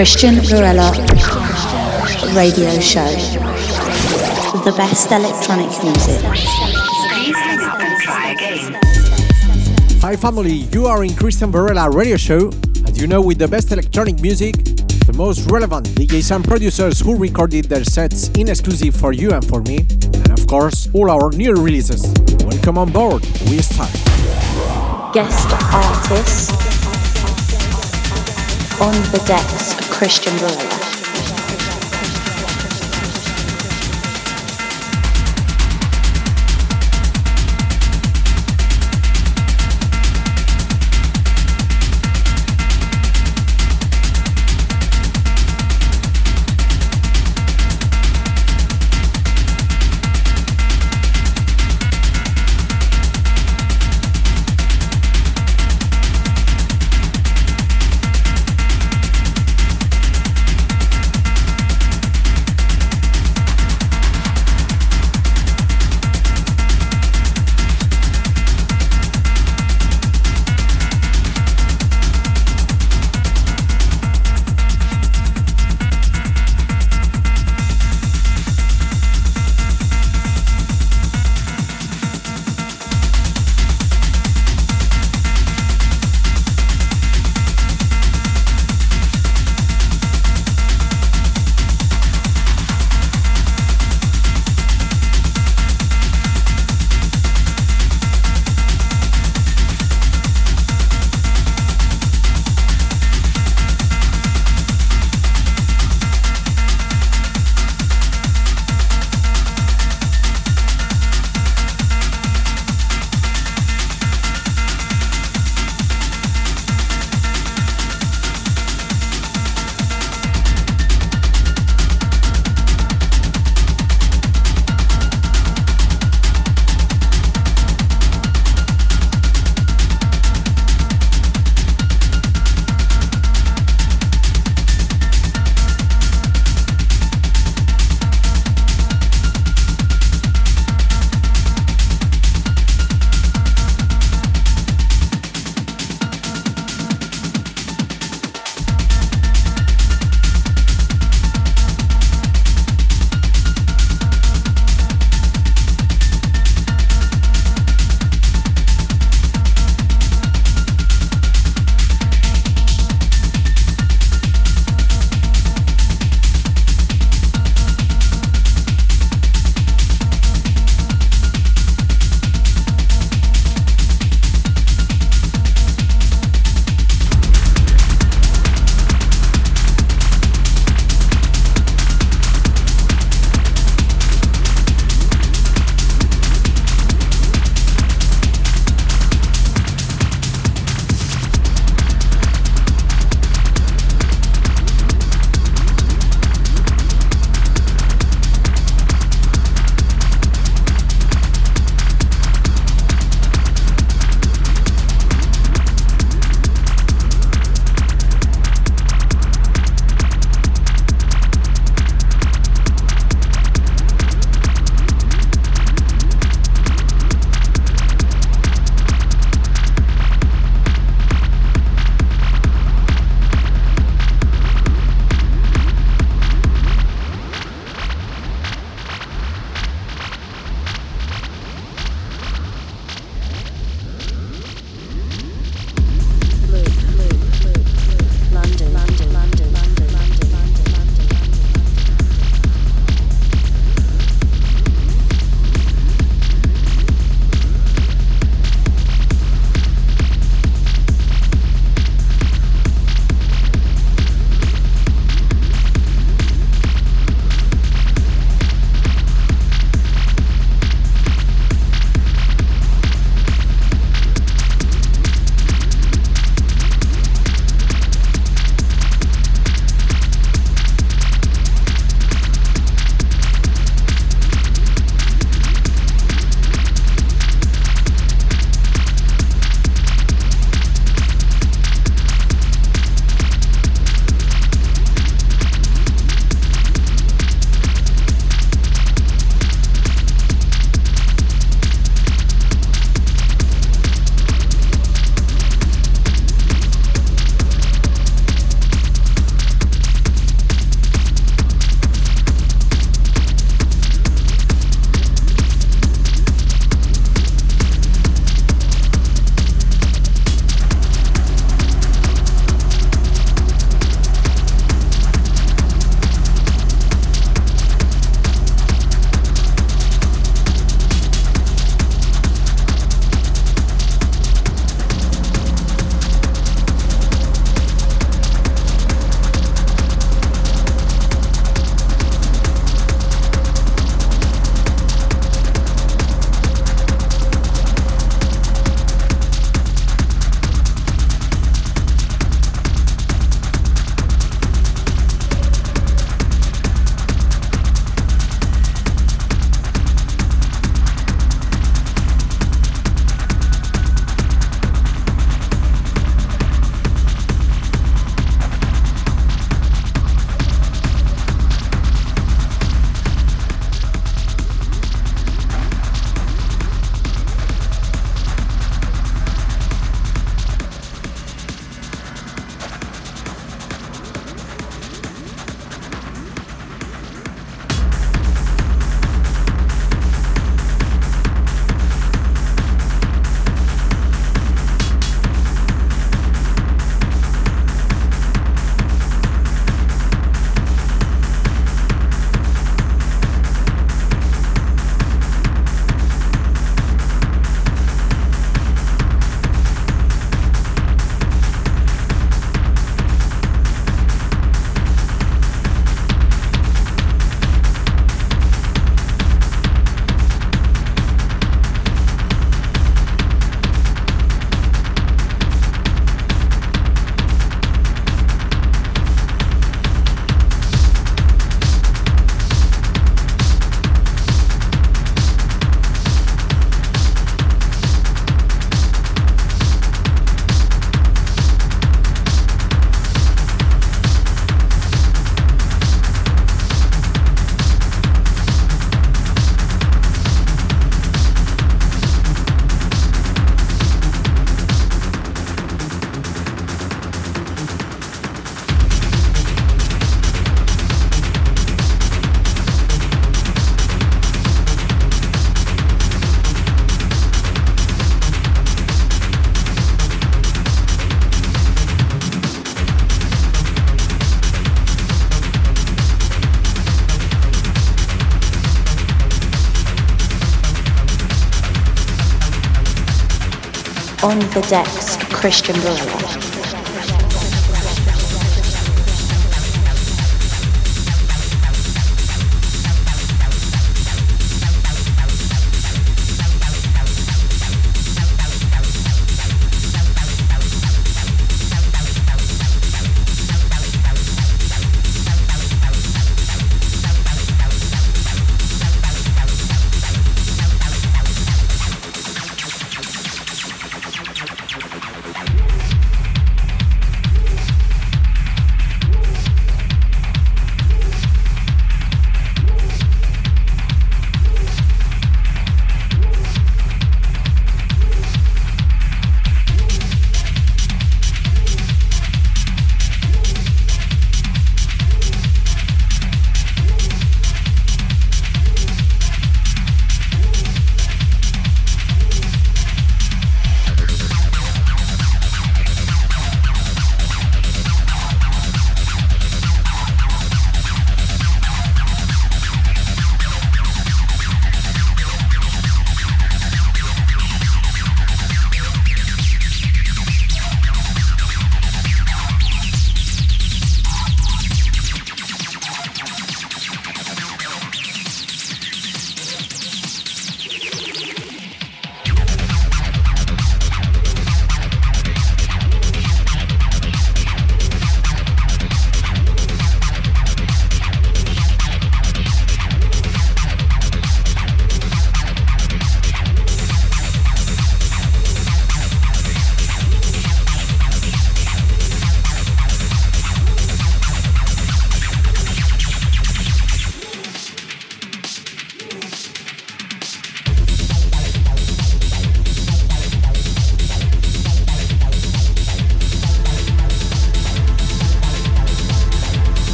Cristian Varela radio show. The best electronic music. Please hang up and try again. Hi family, you are in Cristian Varela radio show, and you know with the best electronic music, the most relevant DJs and producers who recorded their sets in exclusive for you and for me, and of course all our new releases. Welcome on board, we start. Guest artists on the decks of Cristian Varela. On the decks, Cristian Varela.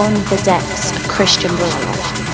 On the decks, Cristian Varela. On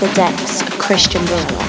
the decks, Cristian Varela.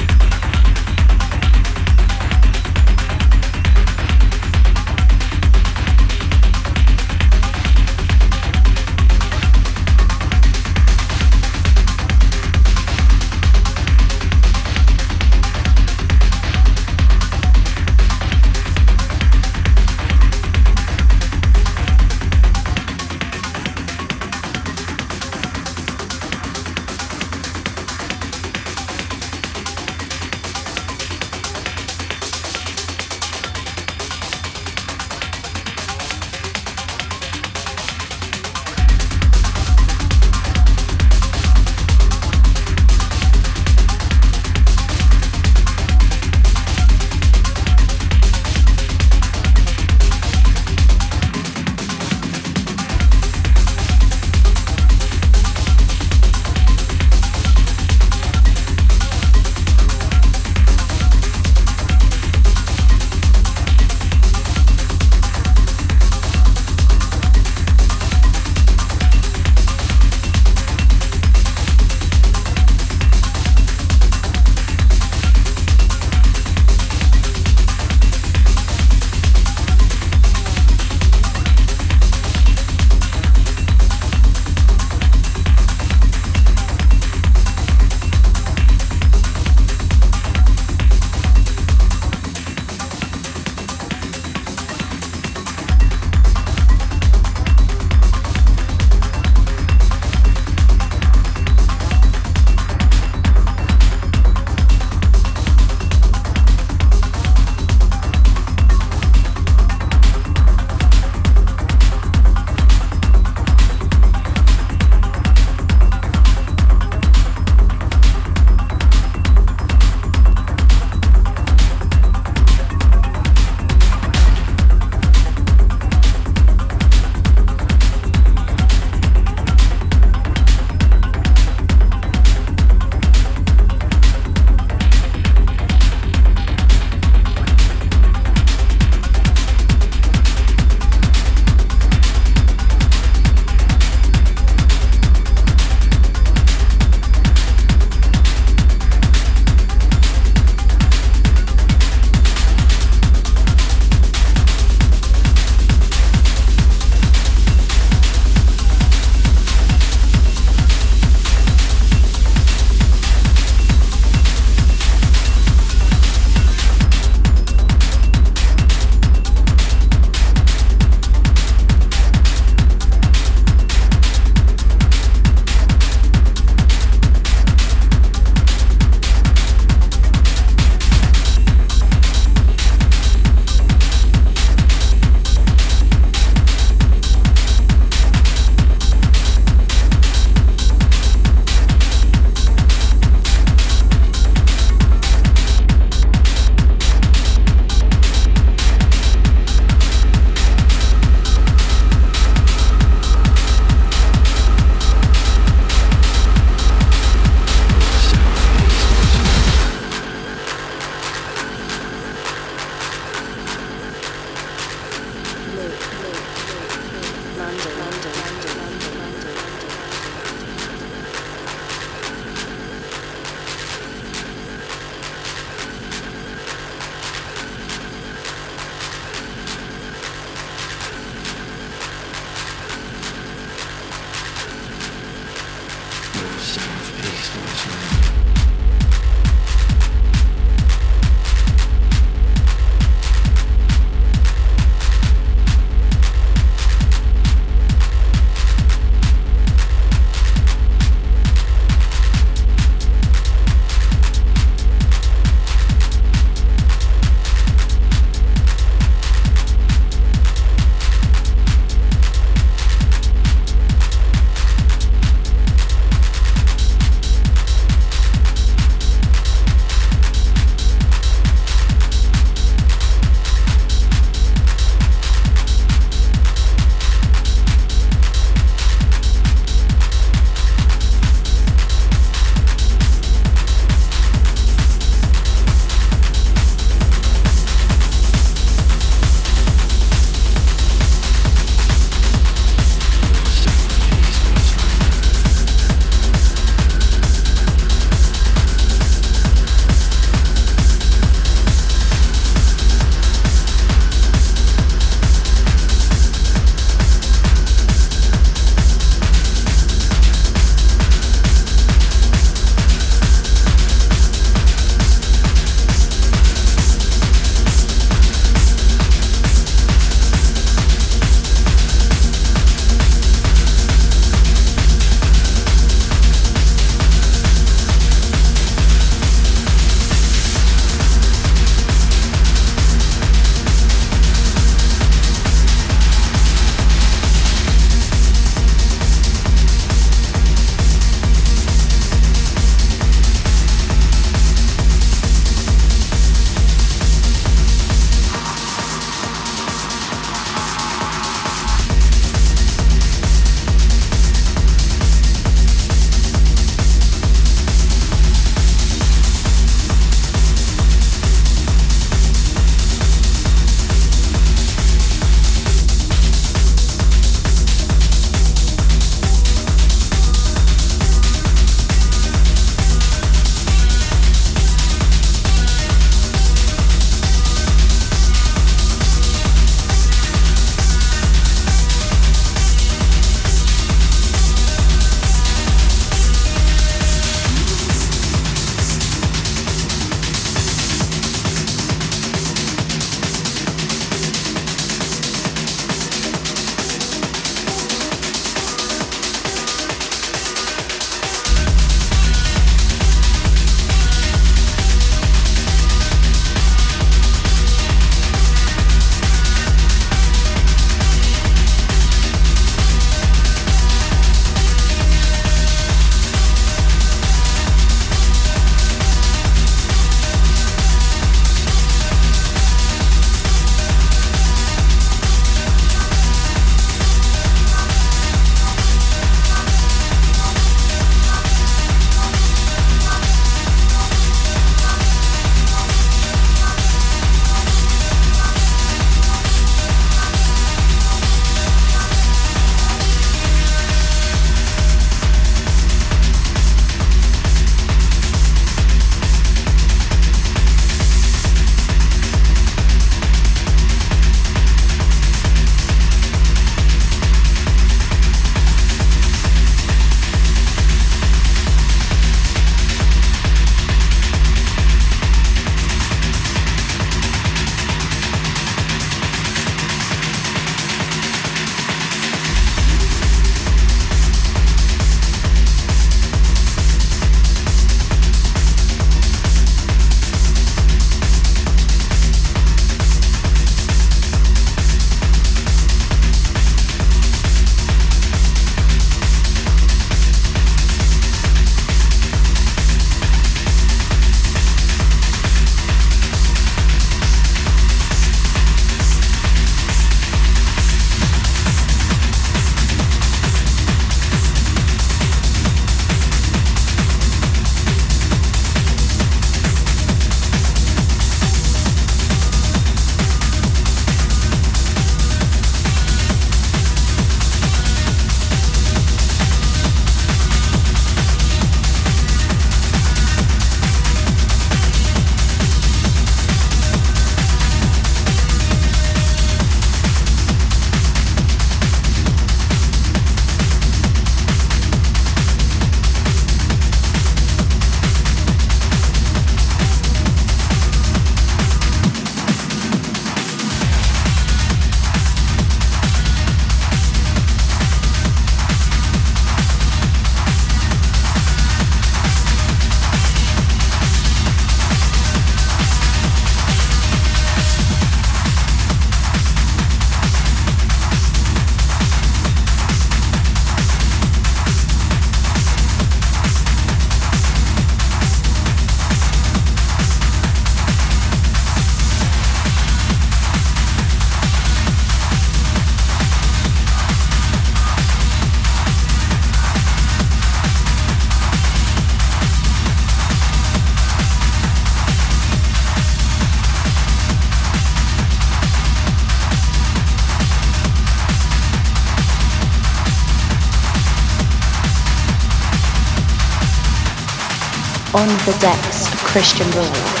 The decks, of Cristian Varela.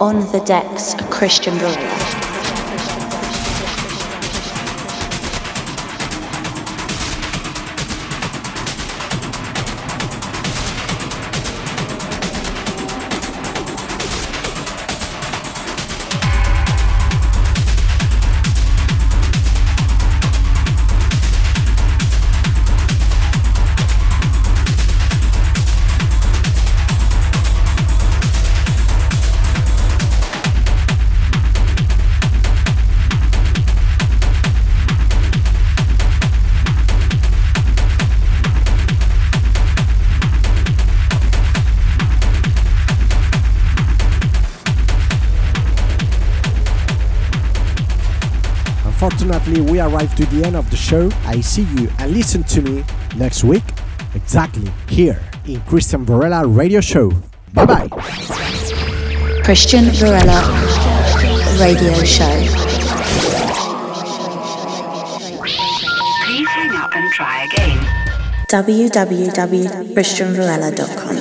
On the decks, a Cristian Varela. We arrived to the end of the show. I see you and listen to me next week, exactly here in Cristian Varela Radio Show. Bye bye. Cristian Varela Radio Show. Please hang up and try again. www.cristianvarela.com